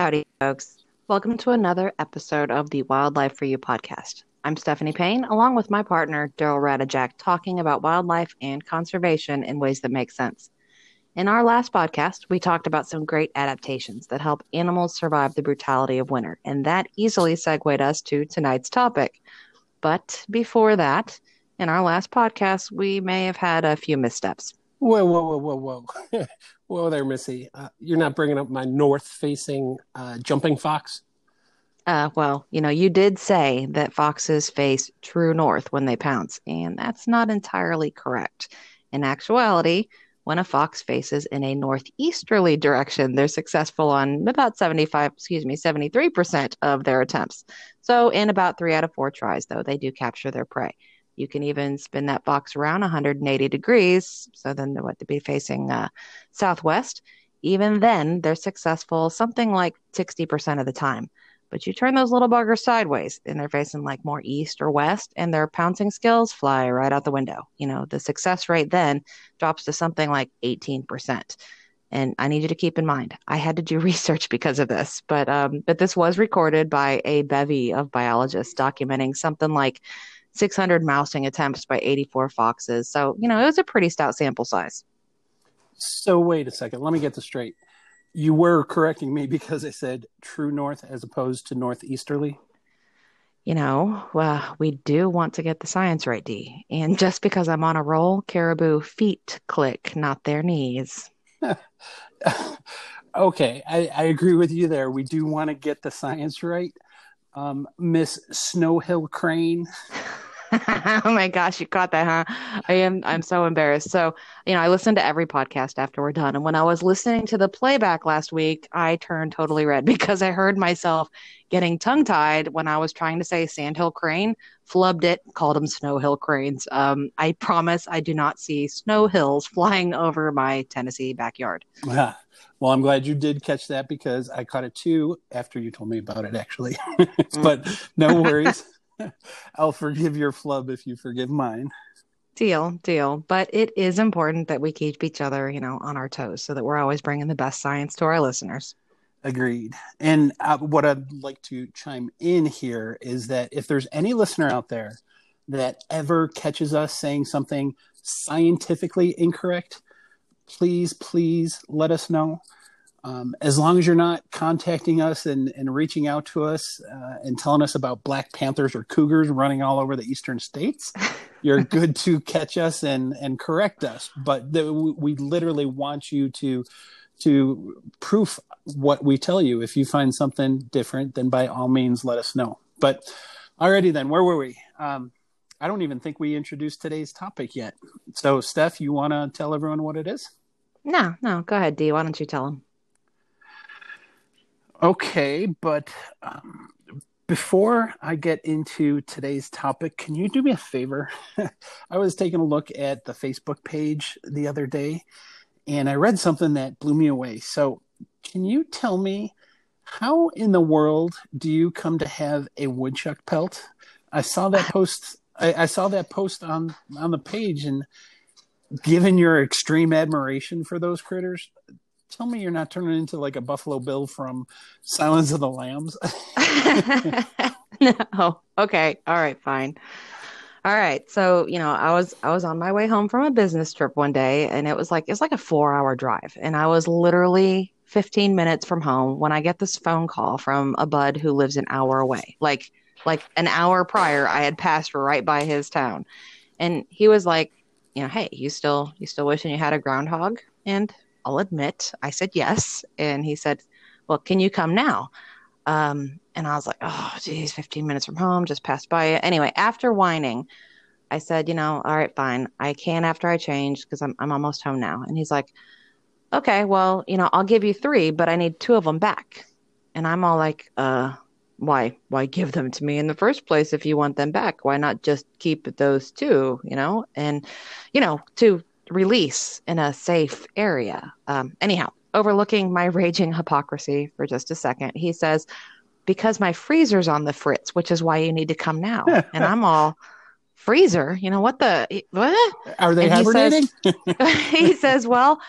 Howdy, folks. Welcome to another episode of the Wildlife for You podcast. I'm Stephanie Payne, along with my partner, Daryl Radajak, talking about wildlife and conservation in ways that make sense. In our last podcast, we talked about some great adaptations that help animals survive the brutality of winter, and that easily segued us to tonight's topic. But before that, in our last podcast, we may have had a few missteps. Whoa, whoa, whoa, whoa, whoa. whoa there, Missy. Uh, you're not bringing up my north facing uh, jumping fox? Uh, well, you know, you did say that foxes face true north when they pounce, and that's not entirely correct. In actuality, when a fox faces in a northeasterly direction, they're successful on about 75, excuse me, 73% of their attempts. So, in about three out of four tries, though, they do capture their prey. You can even spin that box around 180 degrees. So, then what to be facing uh, southwest. Even then, they're successful something like 60% of the time. But you turn those little buggers sideways and they're facing like more east or west, and their pouncing skills fly right out the window. You know, the success rate then drops to something like 18%. And I need you to keep in mind, I had to do research because of this, but um, but this was recorded by a bevy of biologists documenting something like 600 mousing attempts by 84 foxes. So you know, it was a pretty stout sample size. So wait a second, let me get this straight you were correcting me because I said true north as opposed to northeasterly. You know, well, we do want to get the science right, D. And just because I'm on a roll, caribou feet click, not their knees. okay, I, I, agree with you there. We do want to get the science right. Um, Miss Snowhill Crane. oh my gosh, you caught that, huh? I am I'm so embarrassed. So, you know, I listen to every podcast after we're done. And when I was listening to the playback last week, I turned totally red because I heard myself getting tongue tied when I was trying to say sandhill crane, flubbed it, called them snow hill cranes. Um, I promise I do not see snow hills flying over my Tennessee backyard. Yeah. Well, I'm glad you did catch that because I caught it too after you told me about it, actually. but no worries. I'll forgive your flub if you forgive mine. Deal, deal. But it is important that we keep each other, you know, on our toes so that we're always bringing the best science to our listeners. Agreed. And uh, what I'd like to chime in here is that if there's any listener out there that ever catches us saying something scientifically incorrect, please, please let us know. Um, as long as you're not contacting us and, and reaching out to us uh, and telling us about black panthers or cougars running all over the eastern states, you're good to catch us and, and correct us. But the, we literally want you to to proof what we tell you. If you find something different, then by all means let us know. But already then, where were we? Um, I don't even think we introduced today's topic yet. So, Steph, you want to tell everyone what it is? No, no, go ahead, Dee. Why don't you tell them? Okay, but um, before I get into today's topic, can you do me a favor? I was taking a look at the Facebook page the other day and I read something that blew me away. So, can you tell me how in the world do you come to have a woodchuck pelt? I saw that post. I, I saw that post on on the page, and given your extreme admiration for those critters, tell me you're not turning into like a Buffalo Bill from Silence of the Lambs. no. Okay. All right. Fine. All right. So, you know, I was I was on my way home from a business trip one day and it was like it's like a 4-hour drive and I was literally 15 minutes from home when I get this phone call from a bud who lives an hour away. Like like an hour prior I had passed right by his town. And he was like, you know, hey, you still you still wishing you had a groundhog? And I'll admit, I said yes. And he said, Well, can you come now? Um, and I was like, Oh, geez, 15 minutes from home, just passed by. Anyway, after whining, I said, You know, all right, fine. I can after I change because I'm, I'm almost home now. And he's like, Okay, well, you know, I'll give you three, but I need two of them back. And I'm all like, Uh, why why give them to me in the first place if you want them back why not just keep those two you know and you know to release in a safe area. Um, anyhow, overlooking my raging hypocrisy for just a second, he says, Because my freezer's on the fritz, which is why you need to come now. and I'm all, freezer. You know what the what? Are they And he hibernating? he says, "Well,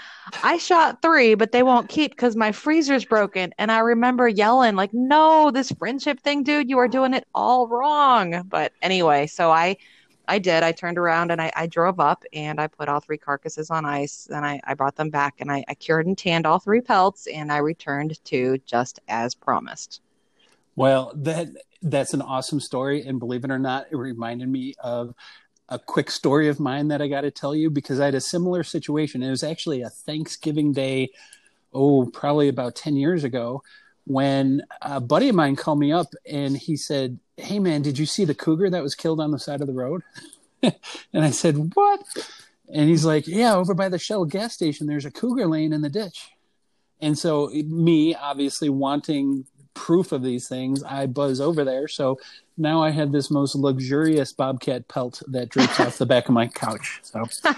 I shot three, but they won't keep because my freezer's broken." And I remember yelling, "Like, no, this friendship thing, dude, you are doing it all wrong." But anyway, so I, I did. I turned around and I, I drove up and I put all three carcasses on ice and I, I brought them back and I, I cured and tanned all three pelts and I returned to just as promised. Well, that that's an awesome story, and believe it or not, it reminded me of a quick story of mine that I got to tell you because I had a similar situation. It was actually a Thanksgiving Day, oh, probably about ten years ago, when a buddy of mine called me up and he said, "Hey, man, did you see the cougar that was killed on the side of the road?" and I said, "What?" And he's like, "Yeah, over by the Shell gas station, there's a cougar laying in the ditch." And so, me obviously wanting proof of these things, I buzz over there. So now I have this most luxurious bobcat pelt that drapes off the back of my couch. So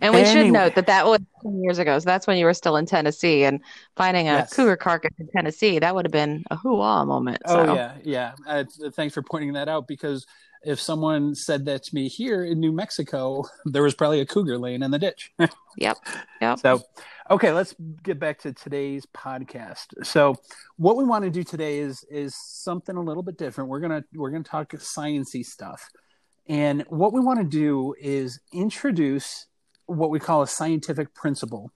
and we should note that that was 10 years ago. So that's when you were still in Tennessee and finding a Yes. cougar carcass in Tennessee. That would have been a hoo-ah moment. Oh yeah, yeah. Uh, thanks for pointing that out because if someone said that to me here in New Mexico, there was probably a cougar laying in the ditch. Yep. Yep. so, okay, let's get back to today's podcast. So, what we want to do today is is something a little bit different. We're gonna we're gonna talk sciency stuff, and what we want to do is introduce what we call a scientific principle,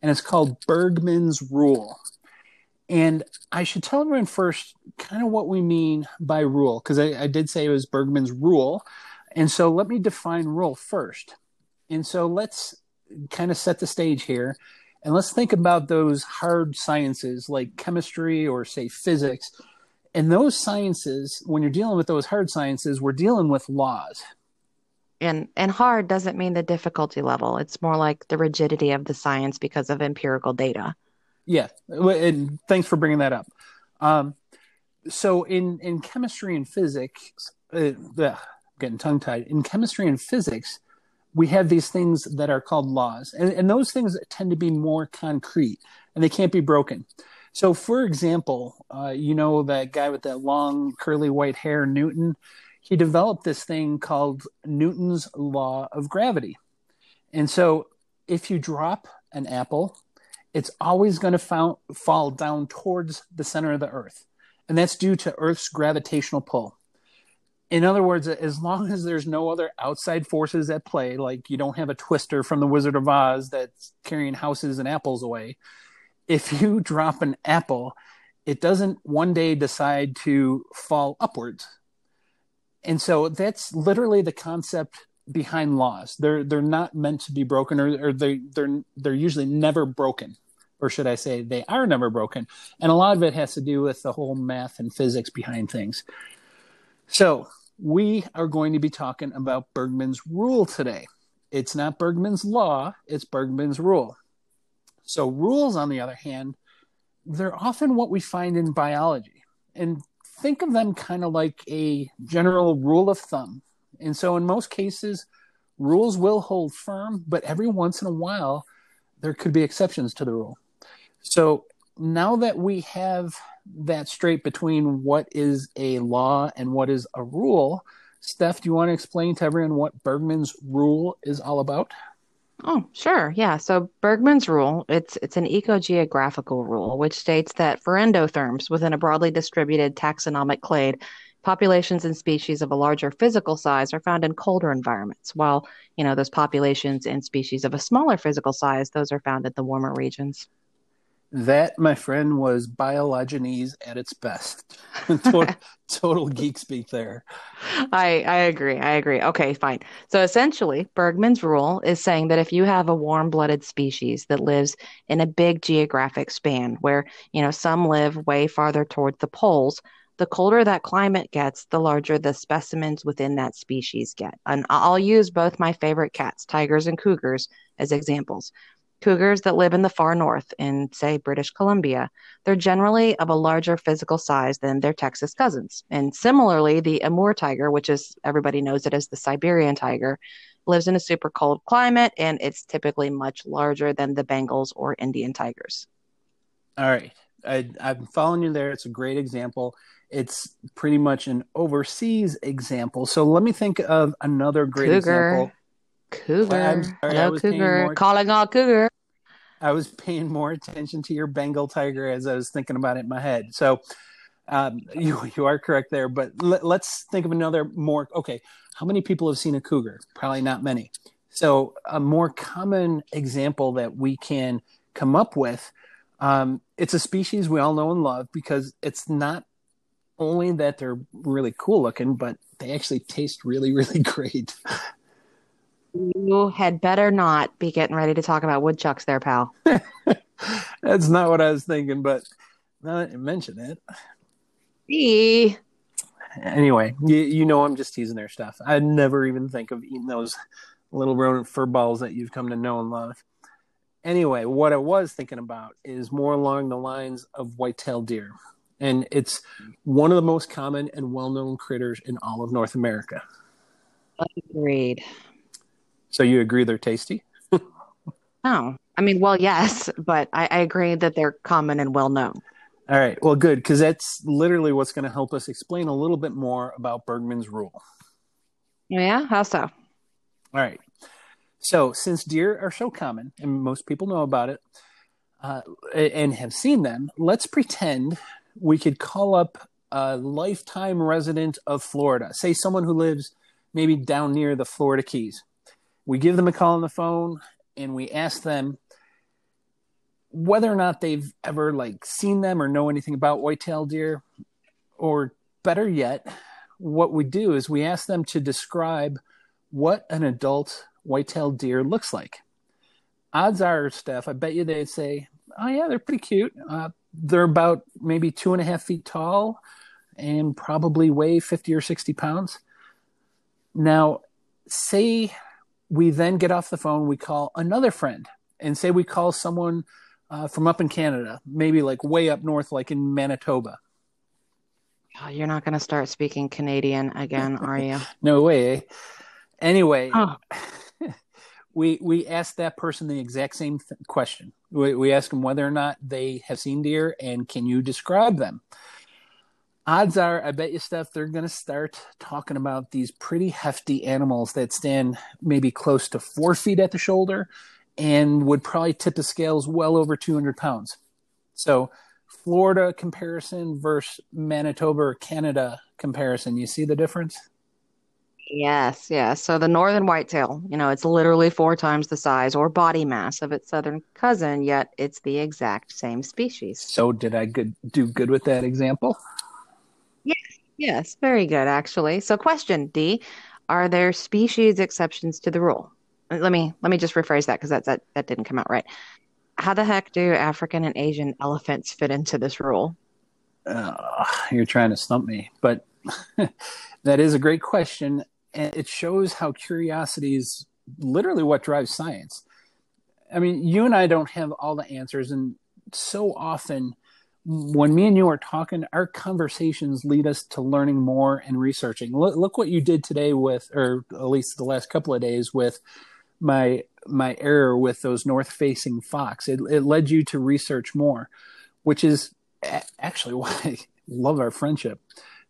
and it's called Bergmann's rule. And I should tell everyone first kind of what we mean by rule, because I, I did say it was Bergmann's rule. And so let me define rule first. And so let's kind of set the stage here. And let's think about those hard sciences like chemistry or, say, physics. And those sciences, when you're dealing with those hard sciences, we're dealing with laws. And and hard doesn't mean the difficulty level. It's more like the rigidity of the science because of empirical data. Yeah, and thanks for bringing that up. Um, so in in chemistry and physics, uh, ugh, getting tongue tied. In chemistry and physics, we have these things that are called laws, and, and those things tend to be more concrete, and they can't be broken. So, for example, uh, you know that guy with that long curly white hair, Newton. He developed this thing called Newton's law of gravity, and so if you drop an apple it's always going to fall, down towards the center of the earth and that's due to earth's gravitational pull. In other words as long as there's no other outside forces at play like you don't have a twister from the wizard of oz that's carrying houses and apples away if you drop an apple it doesn't one day decide to fall upwards. And so that's literally the concept behind laws they're they're not meant to be broken or, or they they're they're usually never broken or should I say they are never broken. And a lot of it has to do with the whole math and physics behind things. So we are going to be talking about Bergmann's rule today. It's not Bergmann's law, it's Bergmann's rule. So rules, on the other hand, they're often what we find in biology. And think of them kind of like a general rule of thumb. And so in most cases, rules will hold firm, but every once in a while, there could be exceptions to the rule. So now that we have that straight between what is a law and what is a rule, Steph, do you want to explain to everyone what Bergmann's rule is all about? Oh, sure. Yeah. So Bergmann's rule, it's it's an ecogeographical rule which states that for endotherms within a broadly distributed taxonomic clade, populations and species of a larger physical size are found in colder environments, while, you know, those populations and species of a smaller physical size, those are found in the warmer regions. That, my friend, was biologinese at its best. total, total geek speak there. I I agree. I agree. Okay, fine. So essentially, Bergmann's rule is saying that if you have a warm-blooded species that lives in a big geographic span where, you know, some live way farther towards the poles, the colder that climate gets, the larger the specimens within that species get. And I'll use both my favorite cats, tigers and cougars, as examples. Cougars that live in the far north, in, say, British Columbia, they're generally of a larger physical size than their Texas cousins. And similarly, the Amur tiger, which is everybody knows it as the Siberian tiger, lives in a super cold climate and it's typically much larger than the Bengals or Indian tigers. All right. I, I'm following you there. It's a great example. It's pretty much an overseas example. So let me think of another great Cougar. example. Cougar. Sorry, I Hello, was paying cougar. more- Calling all cougar. I was paying more attention to your Bengal tiger as I was thinking about it in my head. So um, you you are correct there. But let, let's think of another more. Okay, how many people have seen a cougar? Probably not many. So a more common example that we can come up with. Um, it's a species we all know and love because it's not only that they're really cool looking, but they actually taste really, really great. You had better not be getting ready to talk about woodchucks there, pal. That's not what I was thinking, but now that you mention it, E. anyway, you, you know I'm just teasing their stuff. I'd never even think of eating those little rodent fur balls that you've come to know and love. Anyway, what I was thinking about is more along the lines of white-tailed deer. And it's one of the most common and well-known critters in all of North America. Agreed. So you agree they're tasty? No. I mean, well, yes, but I, I agree that they're common and well known. All right. Well, good, because that's literally what's going to help us explain a little bit more about Bergmann's rule. Yeah? How so? All right. So, since deer are so common and most people know about it uh, and have seen them, let's pretend we could call up a lifetime resident of Florida, say someone who lives maybe down near the Florida Keys. We give them a call on the phone and we ask them whether or not they've ever like seen them or know anything about white-tailed deer or better yet what we do is we ask them to describe what an adult white-tailed deer looks like. Odds are, Steph, I bet you they'd say, "Oh yeah, they're pretty cute. Uh, they're about maybe two and a half feet tall, and probably weigh fifty or sixty pounds." Now, say we then get off the phone, we call another friend, and say we call someone uh, from up in Canada, maybe like way up north, like in Manitoba. Oh, you're not going to start speaking Canadian again, are you? No way. Anyway, Oh, we we ask that person the exact same th- question. We, we ask them whether or not they have seen deer and can you describe them. Odds are, I bet you, Steph, they're going to start talking about these pretty hefty animals that stand maybe close to four feet at the shoulder and would probably tip the scales well over 200 pounds. So, Florida comparison versus Manitoba or Canada comparison, you see the difference? Yes, yes. So the northern whitetail, you know, it's literally four times the size or body mass of its southern cousin, yet it's the exact same species. So, did I good, do good with that example? Yes, yes, very good, actually. So, question D, are there species exceptions to the rule? Uh, Let me let me just rephrase that because that, that that didn't come out right. How the heck do African and Asian elephants fit into this rule? Uh, you're trying to stump me, but that is a great question, and it shows how curiosity is literally what drives science. I mean, you and I don't have all the answers, and so often when me and you are talking, our conversations lead us to learning more and researching. Look, look what you did today with, or at least the last couple of days with my my error with those north facing fox. It, it led you to research more, which is actually why I love our friendship.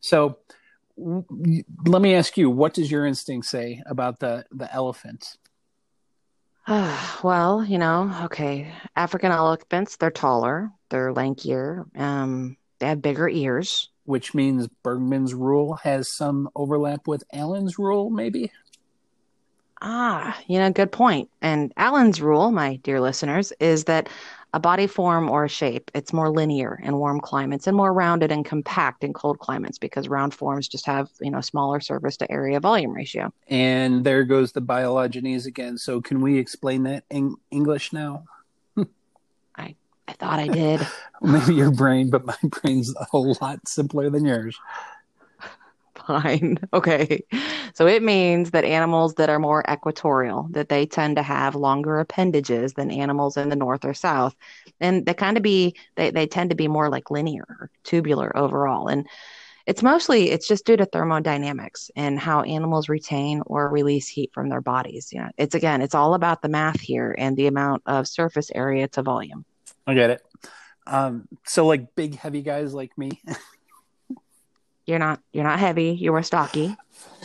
So let me ask you, what does your instinct say about the the elephant? well, you know, okay, African elephants, they're taller, they're lankier, um, they have bigger ears. Which means Bergmann's rule has some overlap with Allen's rule, maybe. Ah, you know, good point. And Allen's rule, my dear listeners, is that a body form or a shape, it's more linear in warm climates and more rounded and compact in cold climates because round forms just have, you know, smaller surface to area volume ratio. And there goes the biologenese again. So can we explain that in English now? I I thought I did. Maybe your brain, but my brain's a whole lot simpler than yours. Fine. Okay. So it means that animals that are more equatorial, that they tend to have longer appendages than animals in the north or south. And they kind of be they, they tend to be more like linear tubular overall. And it's mostly it's just due to thermodynamics and how animals retain or release heat from their bodies. Know, it's again, it's all about the math here and the amount of surface area to volume. I get it. Um, so like big heavy guys like me. You're not you're not heavy. You are stocky.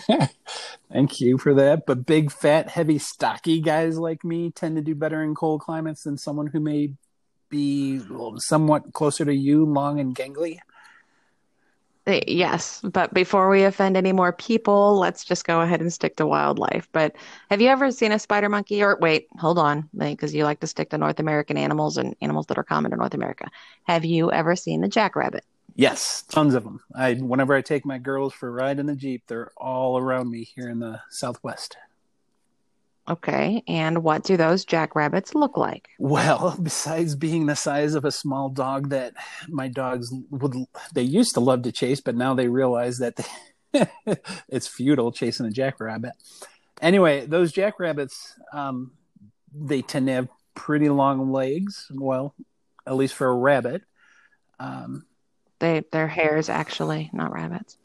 Thank you for that. But big, fat, heavy, stocky guys like me tend to do better in cold climates than someone who may be somewhat closer to you, long and gangly. Eh, Yes, but before we offend any more people, let's just go ahead and stick to wildlife. But have you ever seen a spider monkey? Or wait, hold on, because you like to stick to North American animals and animals that are common in North America. Have you ever seen the jackrabbit? Yes, tons of them. I whenever I take my girls for a ride in the jeep, they're all around me here in the Southwest. Okay, and what do those jackrabbits look like? Well, besides being the size of a small dog that my dogs would, they used to love to chase, but now they realize that they, it's futile chasing a jackrabbit. Anyway, those jackrabbits, um, they tend to have pretty long legs. Well, at least for a rabbit. Um, They they're hares actually, not rabbits.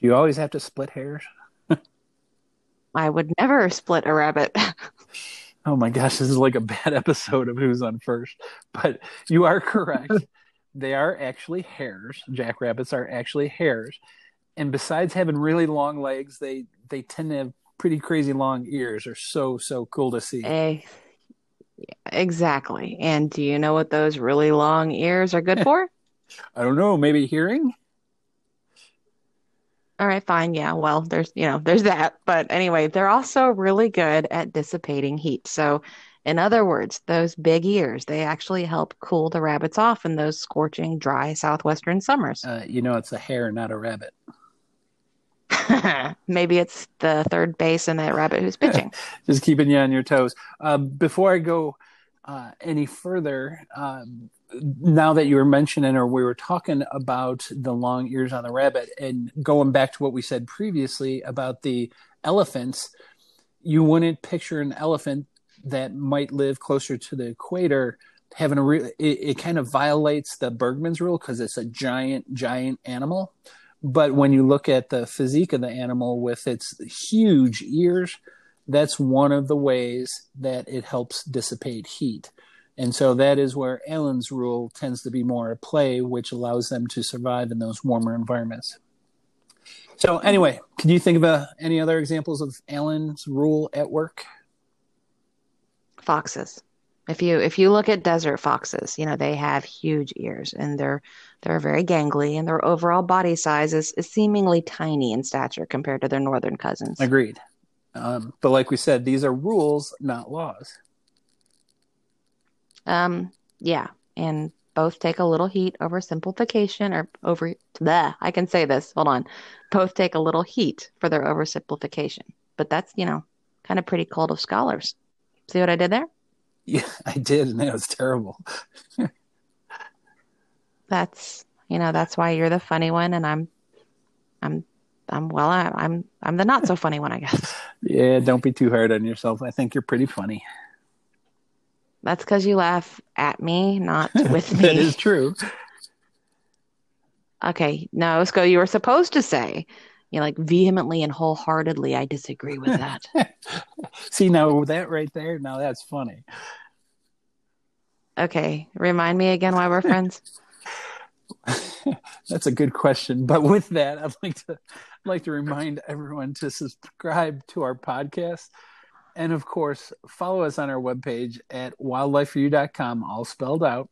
do you always have to split hairs? I would never split a rabbit. Oh my gosh, this is like a bad episode of Who's on First. But you are correct. they are actually hares. Jackrabbits are actually hares. And besides having really long legs, they they tend to have pretty crazy long ears. Are so so cool to see. Eh, exactly. And do you know what those really long ears are good for? I don't know, maybe hearing? All right, fine. Yeah, well, there's, you know, there's that. But anyway, they're also really good at dissipating heat. So, in other words, those big ears, they actually help cool the rabbits off in those scorching, dry southwestern summers. Uh, you know it's a hare, not a rabbit. Maybe it's the third base and that rabbit who's pitching. Just keeping you on your toes. Uh, before I go uh, any further, um, now that you were mentioning or we were talking about the long ears on the rabbit and going back to what we said previously about the elephants, you wouldn't picture an elephant that might live closer to the equator having a real it, it kind of violates the Bergmann's rule because it's a giant, giant animal. But when you look at the physique of the animal with its huge ears, that's one of the ways that it helps dissipate heat. And so that is where Allen's rule tends to be more at play, which allows them to survive in those warmer environments. So, anyway, can you think of uh, any other examples of Allen's rule at work? Foxes. If you if you look at desert foxes, you know, they have huge ears and they're they're very gangly and their overall body size is, is seemingly tiny in stature compared to their northern cousins. Agreed. Um, but like we said, these are rules, not laws. Um, yeah, and both take a little heat over simplification or over bleh, I can say this. Hold on. Both take a little heat for their oversimplification. But that's, you know, kind of pretty cold of scholars. See what I did there? Yeah, I did, and it was terrible. That's, you know, that's why you're the funny one and I'm I'm I'm well, I, I'm I'm the not so funny one, I guess. Yeah, don't be too hard on yourself. I think you're pretty funny. That's because you laugh at me, not with me. that is true. Okay, no, Sko, you were supposed to say, you know, like vehemently and wholeheartedly, I disagree with that. See, now that right there, now that's funny. Okay, remind me again why we're friends. That's a good question. But with that, I'd like to I'd like to remind everyone to subscribe to our podcast. And of course, follow us on our webpage at wildlifeforyou.com, all spelled out.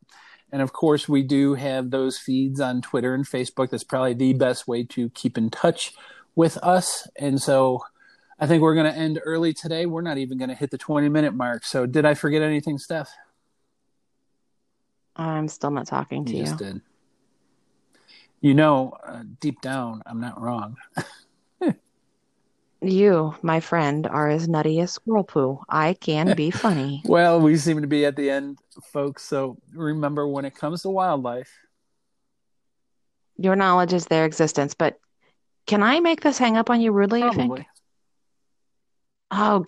And of course, we do have those feeds on Twitter and Facebook. That's probably the best way to keep in touch with us. And so I think we're going to end early today. We're not even going to hit the 20 minute mark. So, did I forget anything, Steph? I'm still not talking to You you. just did. You know, uh, deep down, I'm not wrong. You, my friend, are as nutty as squirrel poo. I can be funny. Well, we seem to be at the end, folks. So remember, when it comes to wildlife, Your knowledge is their existence, but can I make this hang up on you rudely, you think? probably. Oh,